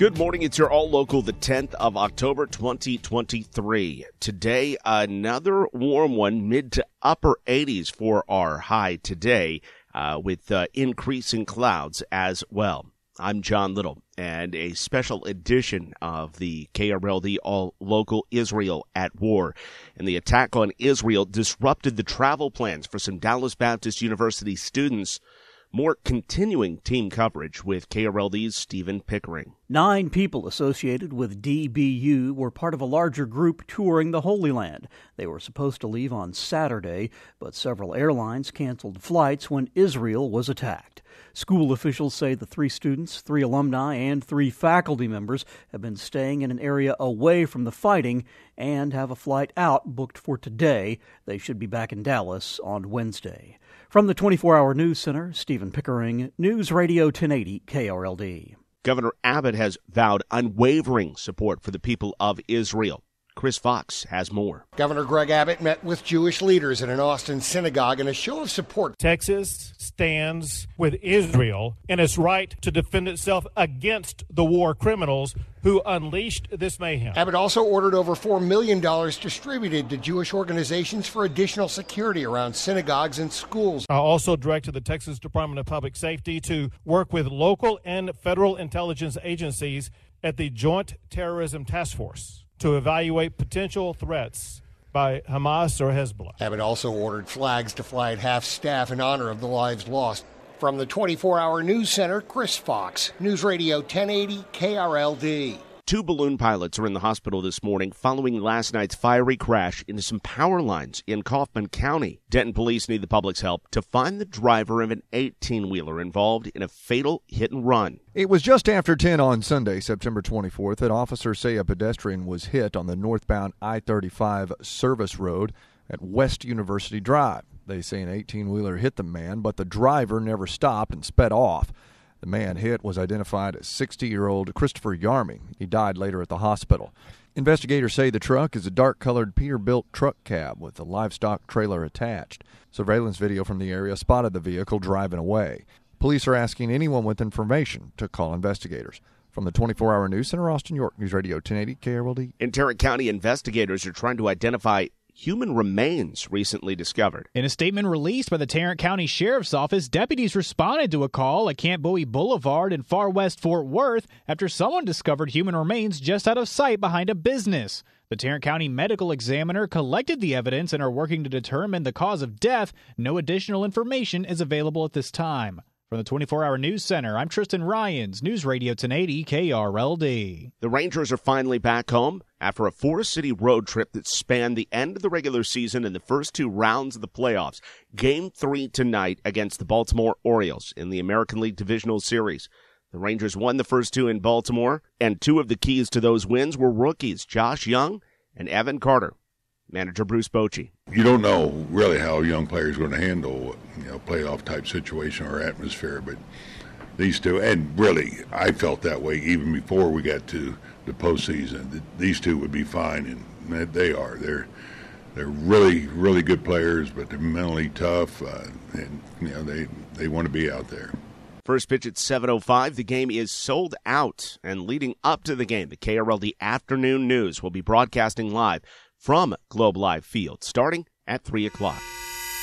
Good morning. It's your All Local, the 10th of October, 2023. Today, another warm one, mid to upper 80s for our high today, uh, with uh, increasing clouds as well. I'm John Little, and a special edition of the KRLD All Local Israel at War. And the attack on Israel disrupted the travel plans for some Dallas Baptist University students. More continuing team coverage with KRLD's Stephen Pickering. Nine people associated with DBU were part of a larger group touring the Holy Land. They were supposed to leave on Saturday, but several airlines canceled flights when Israel was attacked. School officials say the three students, three alumni, and three faculty members have been staying in an area away from the fighting and have a flight out booked for today. They should be back in Dallas on Wednesday. From the 24 hour news center, Stephen Pickering, News Radio 1080 KRLD. Governor Abbott has vowed unwavering support for the people of Israel. Chris Fox has more. Governor Greg Abbott met with Jewish leaders in an Austin synagogue in a show of support. Texas stands with Israel in its right to defend itself against the war criminals who unleashed this mayhem. Abbott also ordered over $4 million distributed to Jewish organizations for additional security around synagogues and schools. I also directed the Texas Department of Public Safety to work with local and federal intelligence agencies at the Joint Terrorism Task Force to evaluate potential threats by Hamas or Hezbollah. Abbott also ordered flags to fly at half staff in honor of the lives lost. From the 24 hour news center, Chris Fox, News Radio 1080 KRLD. Two balloon pilots are in the hospital this morning following last night's fiery crash into some power lines in Kaufman County. Denton police need the public's help to find the driver of an 18 wheeler involved in a fatal hit and run. It was just after 10 on Sunday, September 24th, that officers say a pedestrian was hit on the northbound I 35 service road at West University Drive. They say an 18 wheeler hit the man, but the driver never stopped and sped off. The man hit was identified as 60 year old Christopher Yarmy. He died later at the hospital. Investigators say the truck is a dark colored Peterbilt truck cab with a livestock trailer attached. Surveillance video from the area spotted the vehicle driving away. Police are asking anyone with information to call investigators. From the 24 hour news center, Austin, York, News Radio 1080 KRLD. In Tarrant County, investigators are trying to identify human remains recently discovered. In a statement released by the Tarrant County Sheriff's Office, deputies responded to a call at Camp Bowie Boulevard in far west Fort Worth after someone discovered human remains just out of sight behind a business. The Tarrant County Medical Examiner collected the evidence and are working to determine the cause of death. No additional information is available at this time. From the 24 Hour News Center, I'm Tristan Ryans, News Radio 1080 KRLD. The Rangers are finally back home after a four city road trip that spanned the end of the regular season and the first two rounds of the playoffs. Game three tonight against the Baltimore Orioles in the American League Divisional Series. The Rangers won the first two in Baltimore, and two of the keys to those wins were rookies, Josh Jung and Evan Carter. Manager Bruce Bochy. You don't know really how a young player is going to handle you know playoff type situation or atmosphere, but these two, and really, I felt that way even before we got to the postseason. These two would be fine, and they are. They're they're really really good players, but they're mentally tough, uh, and you know they they want to be out there. First pitch at 7:05. The game is sold out, and leading up to the game, the KRLD Afternoon News will be broadcasting live from Globe Life Field, starting at 3 o'clock.